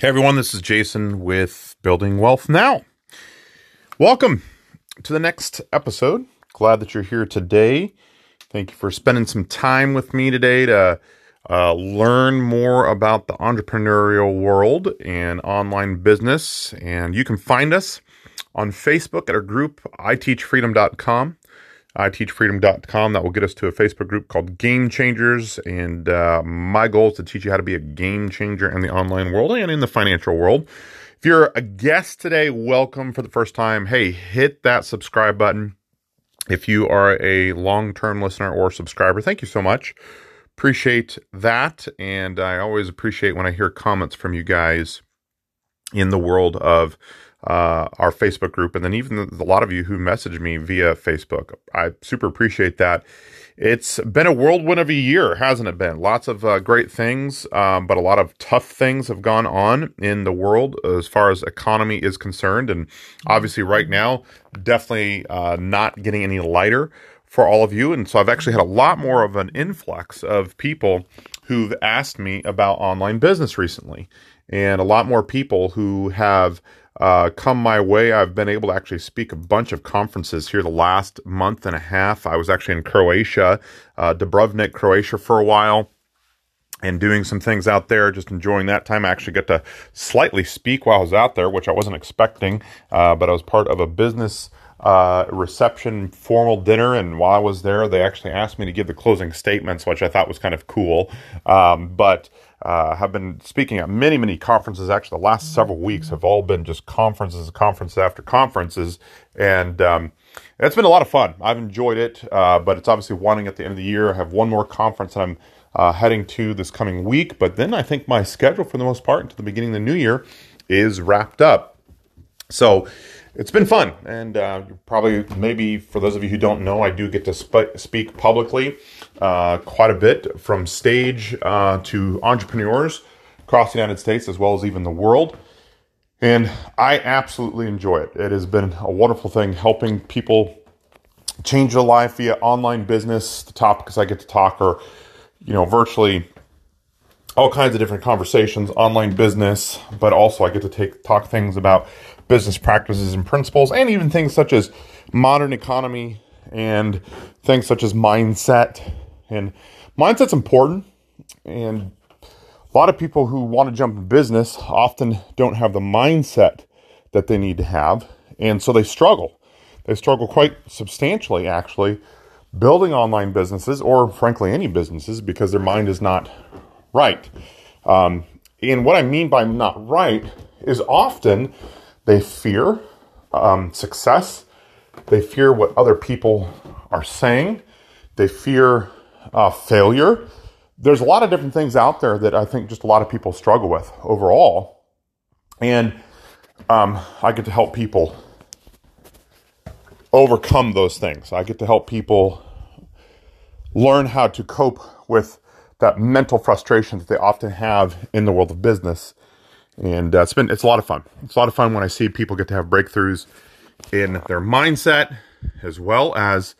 Hey everyone, this is Jason with Building Wealth Now. Welcome to the next episode. Glad that you're here today. Thank you for spending some time with me today to uh, learn more about the entrepreneurial world and online business. And you can find us on Facebook at our group, iteachfreedom.com iteachfreedom.com. That will get us to a Facebook group called Game Changers. And uh, my goal is to teach you how to be a game changer in the online world and in the financial world. If you're a guest today, welcome for the first time. Hey, hit that subscribe button. If you are a long term listener or subscriber, thank you so much. Appreciate that. And I always appreciate when I hear comments from you guys in the world of uh, our Facebook group, and then even a lot of you who message me via Facebook. I super appreciate that. It's been a whirlwind of a year, hasn't it been? Lots of uh, great things, um, but a lot of tough things have gone on in the world as far as economy is concerned. And obviously, right now, definitely uh, not getting any lighter for all of you. And so I've actually had a lot more of an influx of people who've asked me about online business recently, and a lot more people who have uh, come my way. I've been able to actually speak a bunch of conferences here the last month and a half. I was actually in Croatia, uh, Dubrovnik, Croatia for a while. And doing some things out there, just enjoying that time. I actually got to slightly speak while I was out there, which I wasn't expecting. Uh, but I was part of a business uh, reception formal dinner. And while I was there, they actually asked me to give the closing statements, which I thought was kind of cool. Um, but uh, have been speaking at many, many conferences. Actually, the last several weeks have all been just conferences, conferences after conferences, and um, it's been a lot of fun. I've enjoyed it, uh, but it's obviously wanting at the end of the year. I have one more conference that I'm uh, heading to this coming week, but then I think my schedule, for the most part, until the beginning of the new year, is wrapped up. So it's been fun, and uh, probably maybe for those of you who don't know, I do get to sp- speak publicly uh, quite a bit from stage uh, to entrepreneurs across the United States as well as even the world. And I absolutely enjoy it. It has been a wonderful thing helping people change their life via online business. The topics I get to talk are, you know, virtually all kinds of different conversations, online business, but also I get to take talk things about business practices and principles, and even things such as modern economy and things such as mindset. And mindset's important, and a lot of people who want to jump in business often don't have the mindset that they need to have, and so they struggle. They struggle quite substantially, actually, building online businesses or, frankly, any businesses because their mind is not right. Um, and what I mean by not right is often they fear um, success, they fear what other people are saying, they fear uh, failure. There's a lot of different things out there that I think just a lot of people struggle with overall. And um, I get to help people overcome those things. I get to help people learn how to cope with that mental frustration that they often have in the world of business. And uh, it's been it's a lot of fun. It's a lot of fun when I see people get to have breakthroughs in their mindset as well as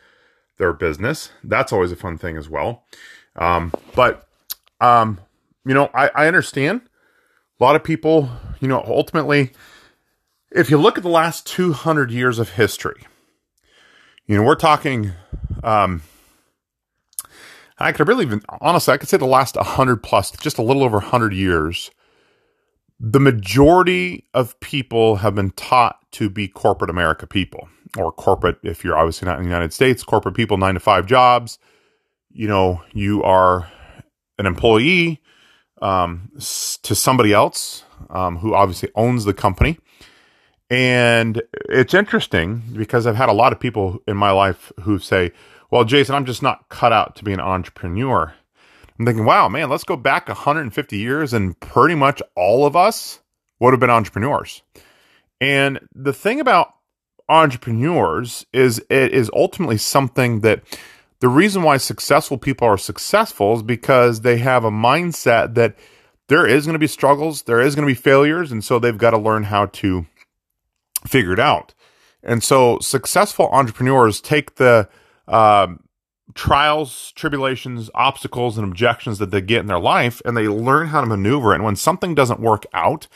their business. That's always a fun thing as well. Um, but um, you know, I, I understand a lot of people. You know, ultimately, if you look at the last two hundred years of history, you know, we're talking. Um, I could really even honestly, I could say the last 100 plus, just a little over 100 years, the majority of people have been taught to be corporate America people or corporate, if you're obviously not in the United States, corporate people, nine to five jobs. You know, you are an employee um, to somebody else um, who obviously owns the company. And it's interesting because I've had a lot of people in my life who say, well, Jason, I'm just not cut out to be an entrepreneur. I'm thinking, wow, man, let's go back 150 years and pretty much all of us would have been entrepreneurs. And the thing about entrepreneurs is it is ultimately something that the reason why successful people are successful is because they have a mindset that there is going to be struggles, there is going to be failures, and so they've got to learn how to figure it out. And so successful entrepreneurs take the um, trials, tribulations, obstacles, and objections that they get in their life, and they learn how to maneuver. And when something doesn't work out,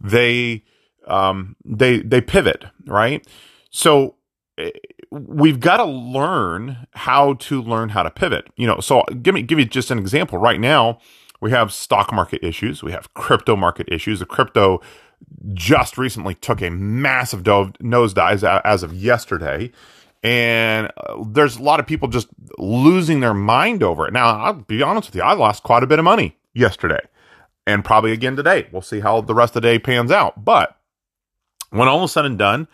they um, they they pivot, right? So eh, we've got to learn how to learn how to pivot. You know, so give me give you just an example. Right now, we have stock market issues, we have crypto market issues. The crypto just recently took a massive dove nosedive as of yesterday. And uh, there's a lot of people just losing their mind over it. Now, I'll be honest with you, I lost quite a bit of money yesterday and probably again today. We'll see how the rest of the day pans out. But when all is said and done,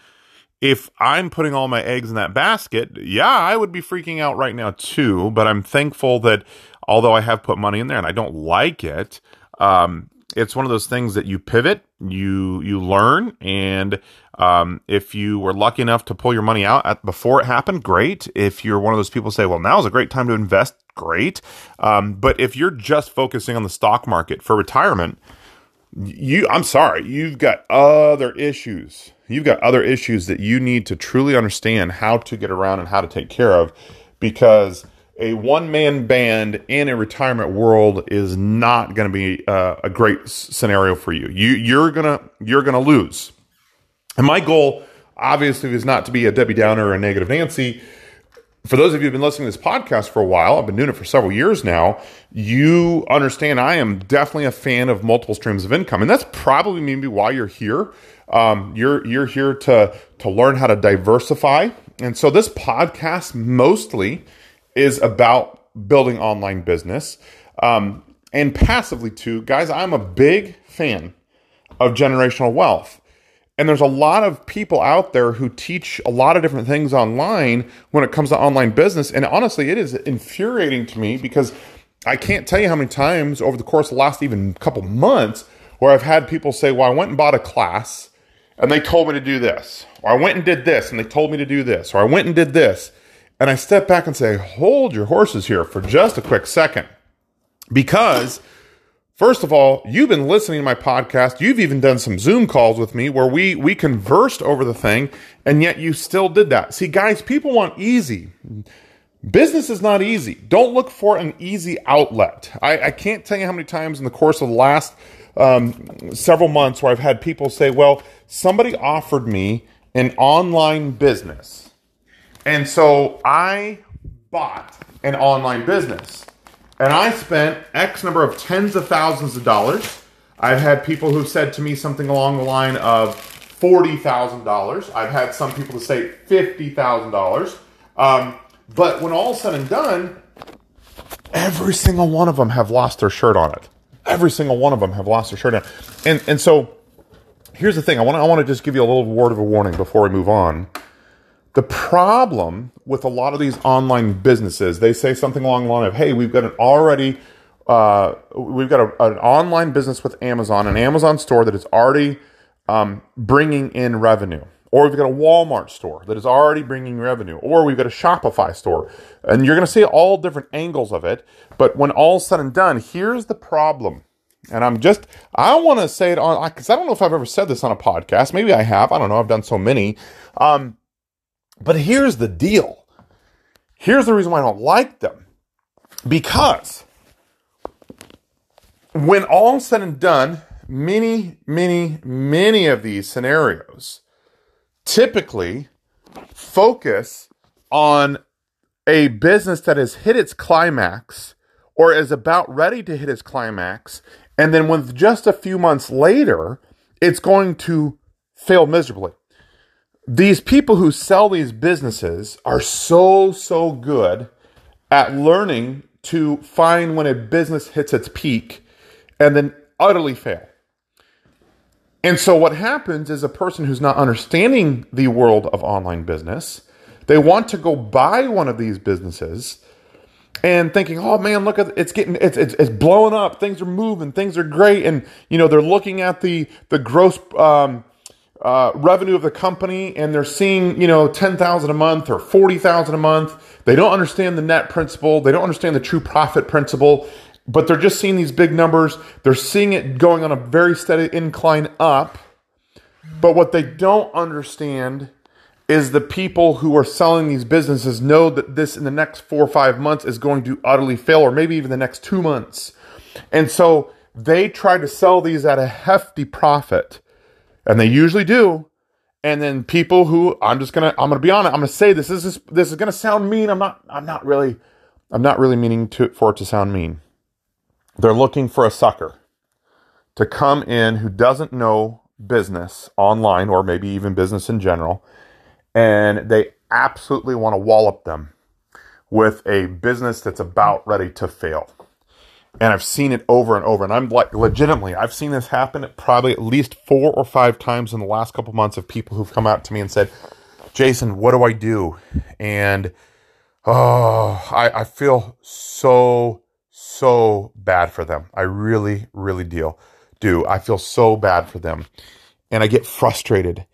if I'm putting all my eggs in that basket, yeah, I would be freaking out right now too. But I'm thankful that although I have put money in there and I don't like it, um, it's one of those things that you pivot, you you learn, and um, if you were lucky enough to pull your money out at, before it happened, great. If you're one of those people say, well, now is a great time to invest, great. Um, but if you're just focusing on the stock market for retirement, you I'm sorry, you've got other issues. You've got other issues that you need to truly understand how to get around and how to take care of because a one man band in a retirement world is not going to be uh, a great scenario for you. You you're gonna you're gonna lose. And my goal, obviously, is not to be a Debbie Downer or a negative Nancy for those of you who've been listening to this podcast for a while, I've been doing it for several years now. You understand I am definitely a fan of multiple streams of income, and that's probably maybe why you're here. Um, you're you're here to to learn how to diversify, and so this podcast mostly is about building online business, um, and passively too, guys. I'm a big fan of generational wealth. And there's a lot of people out there who teach a lot of different things online when it comes to online business. And honestly, it is infuriating to me because I can't tell you how many times over the course of the last even couple months where I've had people say, Well, I went and bought a class and they told me to do this, or I went and did this and they told me to do this, or I went and did this. And I step back and say, Hold your horses here for just a quick second. Because First of all, you've been listening to my podcast. You've even done some Zoom calls with me where we we conversed over the thing, and yet you still did that. See, guys, people want easy. Business is not easy. Don't look for an easy outlet. I, I can't tell you how many times in the course of the last um, several months where I've had people say, "Well, somebody offered me an online business, and so I bought an online business." and I spent X number of tens of thousands of dollars. I've had people who said to me something along the line of $40,000. I've had some people to say $50,000. Um, but when all said and done, every single one of them have lost their shirt on it. Every single one of them have lost their shirt on it. And, and so here's the thing I want I want to just give you a little word of a warning before we move on. The problem with a lot of these online businesses, they say something along the line of, "Hey, we've got an already, uh, we've got a, an online business with Amazon, an Amazon store that is already um, bringing in revenue." Or we've got a Walmart store that is already bringing revenue, or we've got a Shopify store. And you're going to see all different angles of it. But when all's said and done, here's the problem. And I'm just, I want to say it on, because I don't know if I've ever said this on a podcast. Maybe I have. I don't know. I've done so many. Um, but here's the deal. Here's the reason why I don't like them. Because when all said and done, many, many, many of these scenarios typically focus on a business that has hit its climax or is about ready to hit its climax. And then with just a few months later, it's going to fail miserably these people who sell these businesses are so, so good at learning to find when a business hits its peak and then utterly fail. And so what happens is a person who's not understanding the world of online business, they want to go buy one of these businesses and thinking, "Oh man, look at it's getting it's it's, it's blowing up. Things are moving. Things are great." And you know they're looking at the the gross um, uh, revenue of the company and they're seeing you know 10,000 a month or 40,000 a month. They don't understand the net principle they don't understand the true profit principle but they're just seeing these big numbers. They're seeing it going on a very steady incline up. But what they don't understand is the people who are selling these businesses know that this in the next four or five months is going to utterly fail, or maybe even the next two months. And so they try to sell these at a hefty profit, and they usually do. And then people who I'm just gonna I'm gonna be honest I'm gonna say this, this is this is gonna sound mean. I'm not I'm not really I'm not really meaning to for it to sound mean. They're looking for a sucker to come in who doesn't know business online or maybe even business in general, and they absolutely want to wallop them with a business that's about ready to fail. And I've seen it over and over. And I'm like, legitimately, I've seen this happen probably at least four or five times in the last couple months of people who've come out to me and said, Jason, what do I do? And oh, I, I feel so, so bad for them. I really, really deal do. I feel so bad for them, and I get frustrated,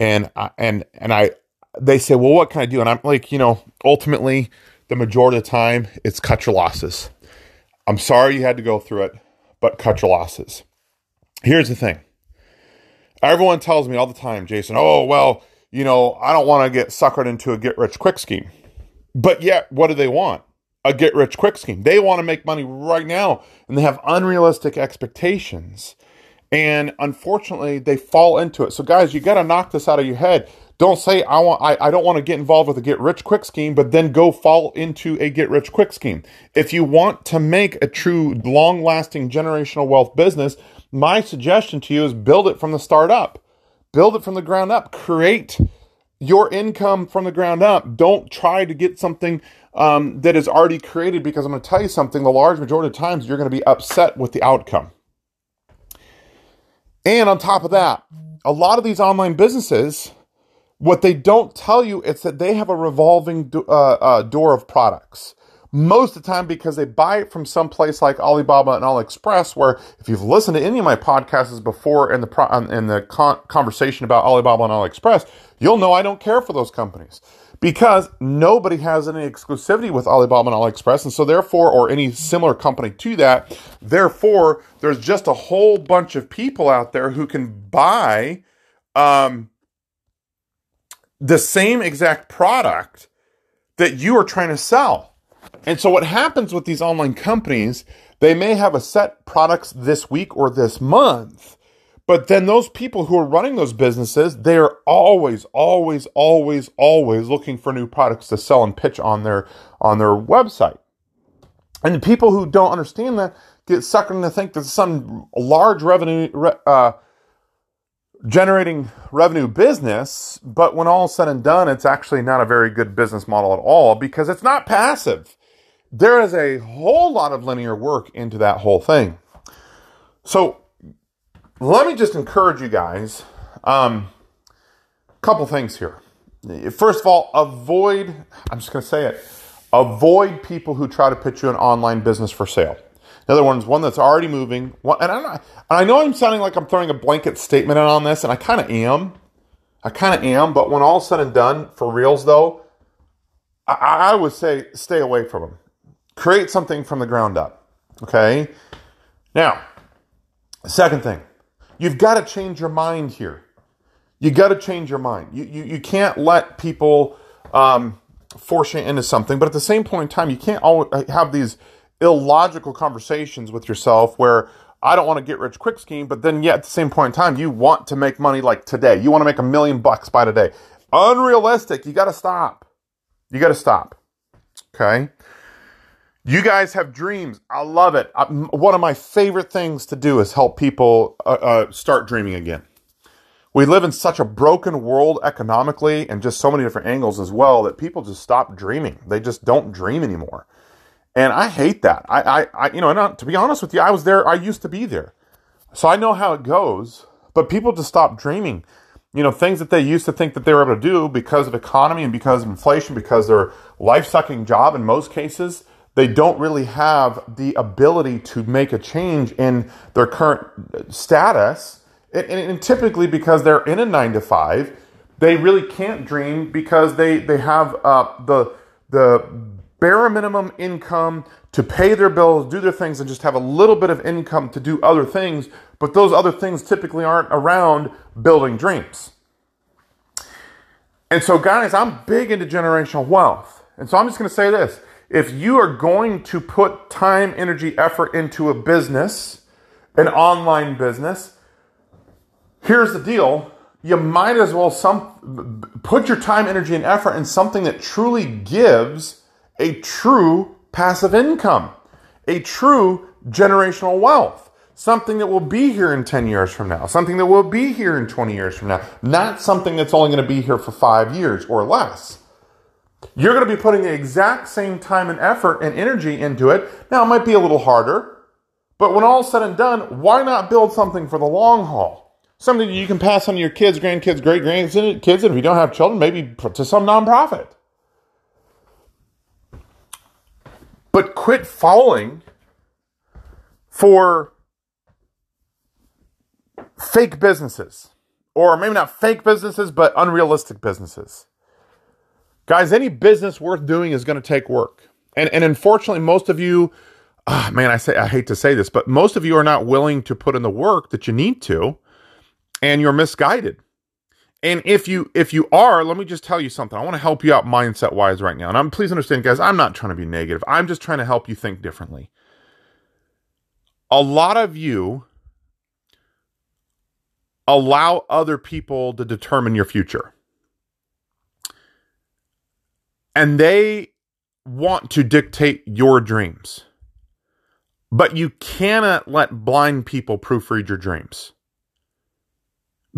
and I, and and I they say, well, what can I do? And I'm like, you know, ultimately, the majority of the time, it's cut your losses. I'm sorry you had to go through it, but cut your losses. Here's the thing. Everyone tells me all the time, Jason, oh, well, you know, I don't want to get suckered into a get rich quick scheme. But yet, what do they want? a get rich quick scheme. They want to make money right now and they have unrealistic expectations. And unfortunately, they fall into it. So, guys, you got to knock this out of your head. Don't say I want I, I don't want to get involved with a get rich quick scheme, but then go fall into a get rich quick scheme. If you want to make a true long lasting generational wealth business, my suggestion to you is build it from the start up. Build it from the ground up. Create your income from the ground up. Don't try to get something um, that is already created because I'm going to tell you something the large majority of times you're going to be upset with the outcome. And on top of that, a lot of these online businesses, what they don't tell you is that they have a revolving do- uh, uh, door of products. Most of the time, because they buy it from some place like Alibaba and AliExpress, where if you've listened to any of my podcasts before in the pro- in the con- conversation about Alibaba and AliExpress, you'll know I don't care for those companies because nobody has any exclusivity with Alibaba and AliExpress, and so therefore, or any similar company to that, therefore, there's just a whole bunch of people out there who can buy um, the same exact product that you are trying to sell. And so, what happens with these online companies, they may have a set products this week or this month but then those people who are running those businesses, they are always, always, always, always looking for new products to sell and pitch on their on their website. And the people who don't understand that get sucked into think that some large revenue uh, generating revenue business, but when all said and done, it's actually not a very good business model at all because it's not passive. There is a whole lot of linear work into that whole thing. So let me just encourage you guys. Um, couple things here. First of all, avoid, I'm just going to say it, avoid people who try to pitch you an online business for sale. The other one is one that's already moving. And, I'm not, and I know I'm sounding like I'm throwing a blanket statement on this, and I kind of am. I kind of am. But when all said and done, for reals though, I, I would say stay away from them. Create something from the ground up. Okay? Now, second thing You've got to change your mind here. You got to change your mind. You, you, you can't let people um, force you into something, but at the same point in time, you can't always have these illogical conversations with yourself where I don't want to get rich quick scheme, but then yet at the same point in time, you want to make money like today. You want to make a million bucks by today. Unrealistic. You got to stop. You got to stop. Okay. You guys have dreams. I love it. I, one of my favorite things to do is help people uh, uh, start dreaming again. We live in such a broken world economically and just so many different angles as well that people just stop dreaming. They just don't dream anymore. And I hate that. I, I, I you know, not, to be honest with you, I was there. I used to be there. So I know how it goes, but people just stop dreaming. You know, things that they used to think that they were able to do because of economy and because of inflation, because their life sucking job in most cases they don't really have the ability to make a change in their current status. And, and, typically, because they're in a nine to five, they really can't dream because they, they have uh, the, the bare minimum income to pay their bills, do their things, and just have a little bit of income to do other things. But those other things typically aren't around building dreams. And so, guys, I'm big into generational wealth. And so I'm just going to say this if you are going to put time, energy, effort into a business, an online business, here's the deal you might as well some put your time energy and effort in something that truly gives a true passive income a true generational wealth something that will be here in 10 years from now something that will be here in 20 years from now not something that's only going to be here for five years or less. You're going to be putting the exact same time and effort and energy into it. Now it might be a little harder but when all said and done why not build something for the long haul? Something you can pass on to your kids, grandkids, great grandkids, and if you don't have children, maybe to some nonprofit. But quit falling for fake businesses, or maybe not fake businesses, but unrealistic businesses. Guys, any business worth doing is going to take work. And, and unfortunately, most of you, oh man, I say I hate to say this, but most of you are not willing to put in the work that you need to and you're misguided. And if you if you are, let me just tell you something. I want to help you out mindset wise right now. And I'm please understand, guys, I'm not trying to be negative. I'm just trying to help you think differently. A lot of you allow other people to determine your future. And they want to dictate your dreams. But you cannot let blind people proofread your dreams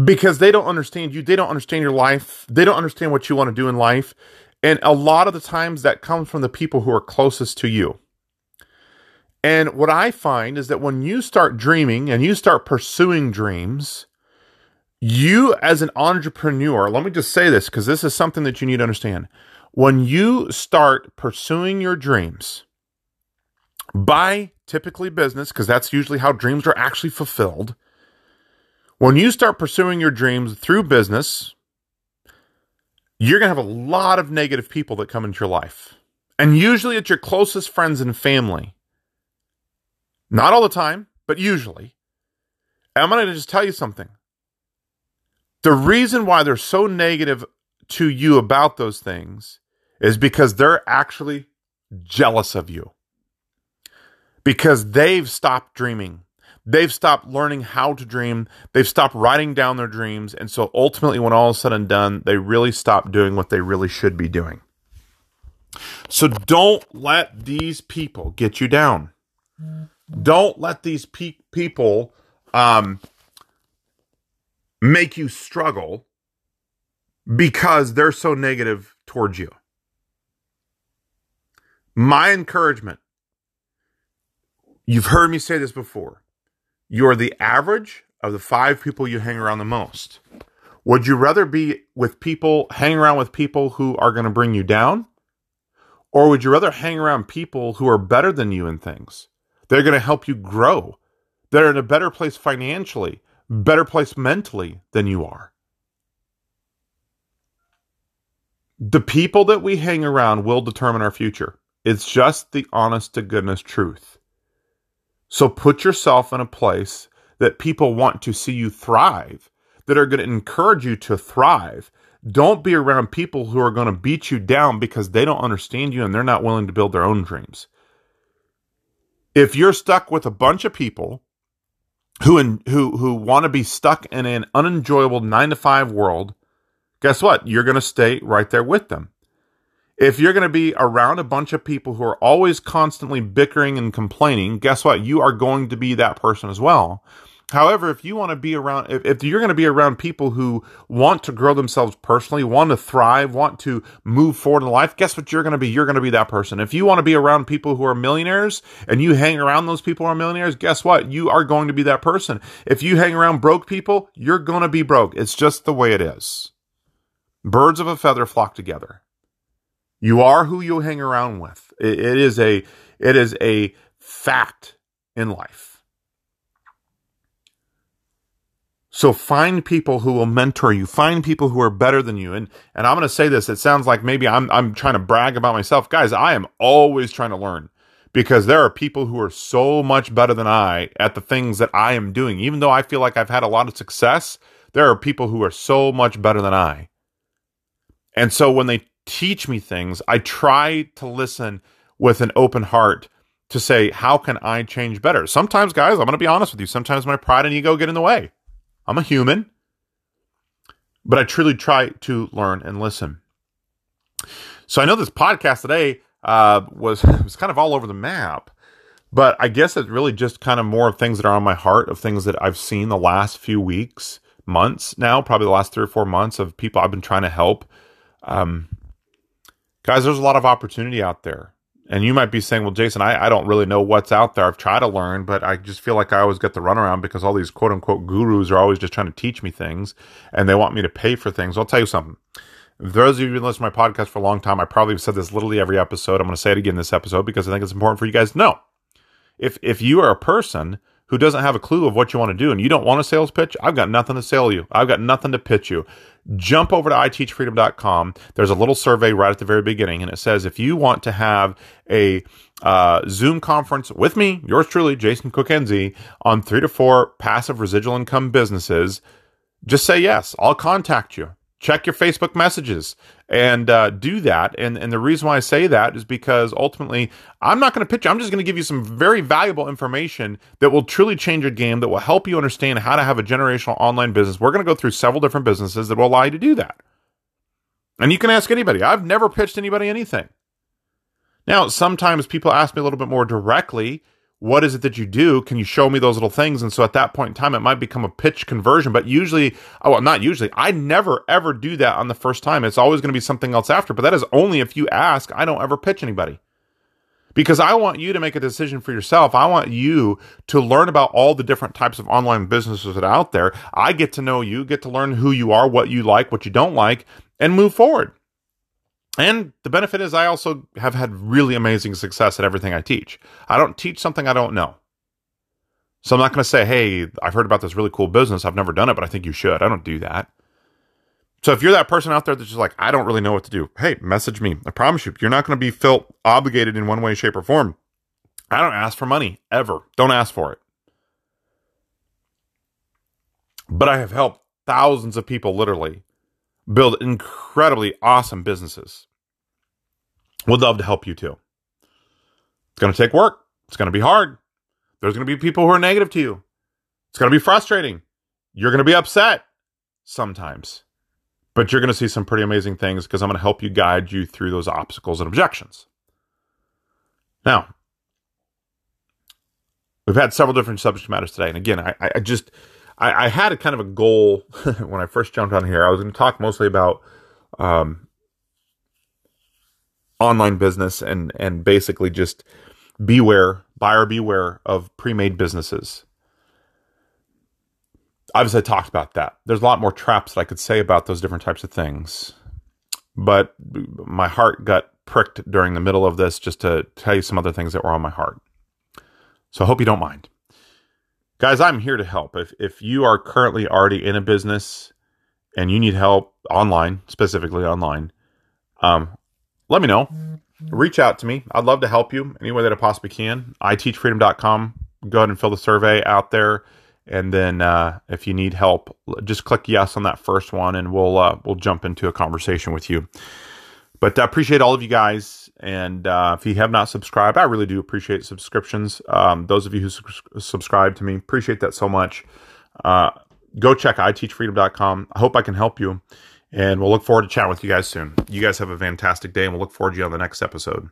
because they don't understand you. They don't understand your life. They don't understand what you want to do in life. And a lot of the times that comes from the people who are closest to you. And what I find is that when you start dreaming and you start pursuing dreams, you as an entrepreneur, let me just say this because this is something that you need to understand. When you start pursuing your dreams by typically business, because that's usually how dreams are actually fulfilled, when you start pursuing your dreams through business, you're going to have a lot of negative people that come into your life. And usually it's your closest friends and family. Not all the time, but usually. And I'm going to just tell you something. The reason why they're so negative to you about those things is because they're actually jealous of you. Because they've stopped dreaming. They've stopped learning how to dream. They've stopped writing down their dreams. And so ultimately, when all is said and done, they really stop doing what they really should be doing. So don't let these people get you down. Don't let these pe- people um, make you struggle because they're so negative towards you. My encouragement you've heard me say this before you're the average of the five people you hang around the most. Would you rather be with people, hang around with people who are going to bring you down? Or would you rather hang around people who are better than you in things? They're going to help you grow. They're in a better place financially, better place mentally than you are. The people that we hang around will determine our future. It's just the honest to goodness truth. So put yourself in a place that people want to see you thrive, that are going to encourage you to thrive. Don't be around people who are going to beat you down because they don't understand you and they're not willing to build their own dreams. If you're stuck with a bunch of people who who who want to be stuck in an unenjoyable 9 to 5 world, guess what? You're going to stay right there with them if you're going to be around a bunch of people who are always constantly bickering and complaining, guess what? You are going to be that person as well. However, if you want to be around, if, if you're going to be around people who want to grow themselves personally, want to thrive, want to move forward in life, guess what you're going to be? You're going to be that person. If you want to be around people who are millionaires and you hang around those people who are millionaires, guess what? You are going to be that person. If you hang around broke people, you're going to be broke. It's just the way it is. Birds of a feather flock together. You are who you hang around with. It, it is a it is a fact in life. So find people who will mentor you. Find people who are better than you. And and I'm going to say this. It sounds like maybe I'm I'm trying to brag about myself, guys. I am always trying to learn because there are people who are so much better than I at the things that I am doing. Even though I feel like I've had a lot of success, there are people who are so much better than I. And so when they teach me things, I try to listen with an open heart to say, how can I change better? Sometimes, guys, I'm going to be honest with you. Sometimes my pride and ego get in the way. I'm a human, but I truly try to learn and listen. So I know this podcast today uh, was was kind of all over the map, but I guess it's really just kind of more of things that are on my heart, of things that I've seen the last few weeks, months now, probably the last three or four months of people I've been trying to help. Um, guys, there's a lot of opportunity out there. And you might be saying, well, Jason, I, I don't really know what's out there. I've tried to learn, but I just feel like I always get the runaround because all these quote unquote gurus are always just trying to teach me things and they want me to pay for things. I'll tell you something. Those of you who've been listening to my podcast for a long time, I probably have said this literally every episode. I'm going to say it again this episode because I think it's important for you guys to know. If if you are a person who doesn't have a clue of what you want to do and you don't want a sales pitch, I've got nothing to sell you. I've got nothing to pitch you. Jump over to iteachfreedom.com. There's a little survey right at the very beginning, and it says if you want to have a uh, Zoom conference with me, yours truly, Jason Cook NZ, on three to four passive residual income businesses, just say yes. I'll contact you check your Facebook messages and uh, do that. And and the reason why I say that is because ultimately I'm not going to pitch you. I'm just going to give you some very valuable information that will truly change your game, that will help you understand how to have a generational online business. We're going to go through several different businesses that will allow you to do that. And you can ask anybody. I've never pitched anybody anything. Now, sometimes people ask me a little bit more directly what is it that you do? Can you show me those little things? And so at that point in time, it might become a pitch conversion. But usually, oh, well, not usually, I never ever do that on the first time. It's always going to be something else after. But that is only if you ask. I don't ever pitch anybody because I want you to make a decision for yourself. I want you to learn about all the different types of online businesses that are out there. I get to know you, get to learn who you are, what you like, what you don't like, and move forward. And the benefit is I also have had really amazing success at everything I teach. I don't teach something I don't know. So I'm not going to say, hey, I've heard about this really cool business. I've never done it, but I think you should. I don't do that. So if you're that person out there that's just like, I don't really know what to do, hey, message me. I promise you, you're not going to be felt obligated in one way, shape, or form. I don't ask for money ever. Don't ask for it. But I have helped thousands of people literally build incredibly awesome businesses. Would love to help you too. It's going to take work. It's going to be hard. There's going to be people who are negative to you. It's going to be frustrating. You're going to be upset sometimes, but you're going to see some pretty amazing things because I'm going to help you guide you through those obstacles and objections. Now, we've had several different subject matters today. And again, I, I just, I, I had a kind of a goal when I first jumped on here. I was going to talk mostly about um, online business and and basically just beware, buyer beware of pre-made businesses. Obviously, I talked about that. There's a lot more traps that I could say about those different types of things, but my heart got pricked during the middle of this just to tell you some other things that were on my heart. So I hope you don't mind guys, I'm here to help. If if you are currently already in a business and you need help online, specifically online, um, let me know. Reach out to me. I'd love to help you any way that I possibly can. ITeachFreedom.com. Go ahead and fill the survey out there, and then uh, if you need help, just click yes on that first one, and we'll uh, we'll jump into a conversation with you. But I appreciate all of you guys. And uh, if you have not subscribed, I really do appreciate subscriptions. Um, those of you who su- subscribe to me, appreciate that so much. Uh, go check iteachfreedom.com. I hope I can help you. And we'll look forward to chatting with you guys soon. You guys have a fantastic day, and we'll look forward to you on the next episode.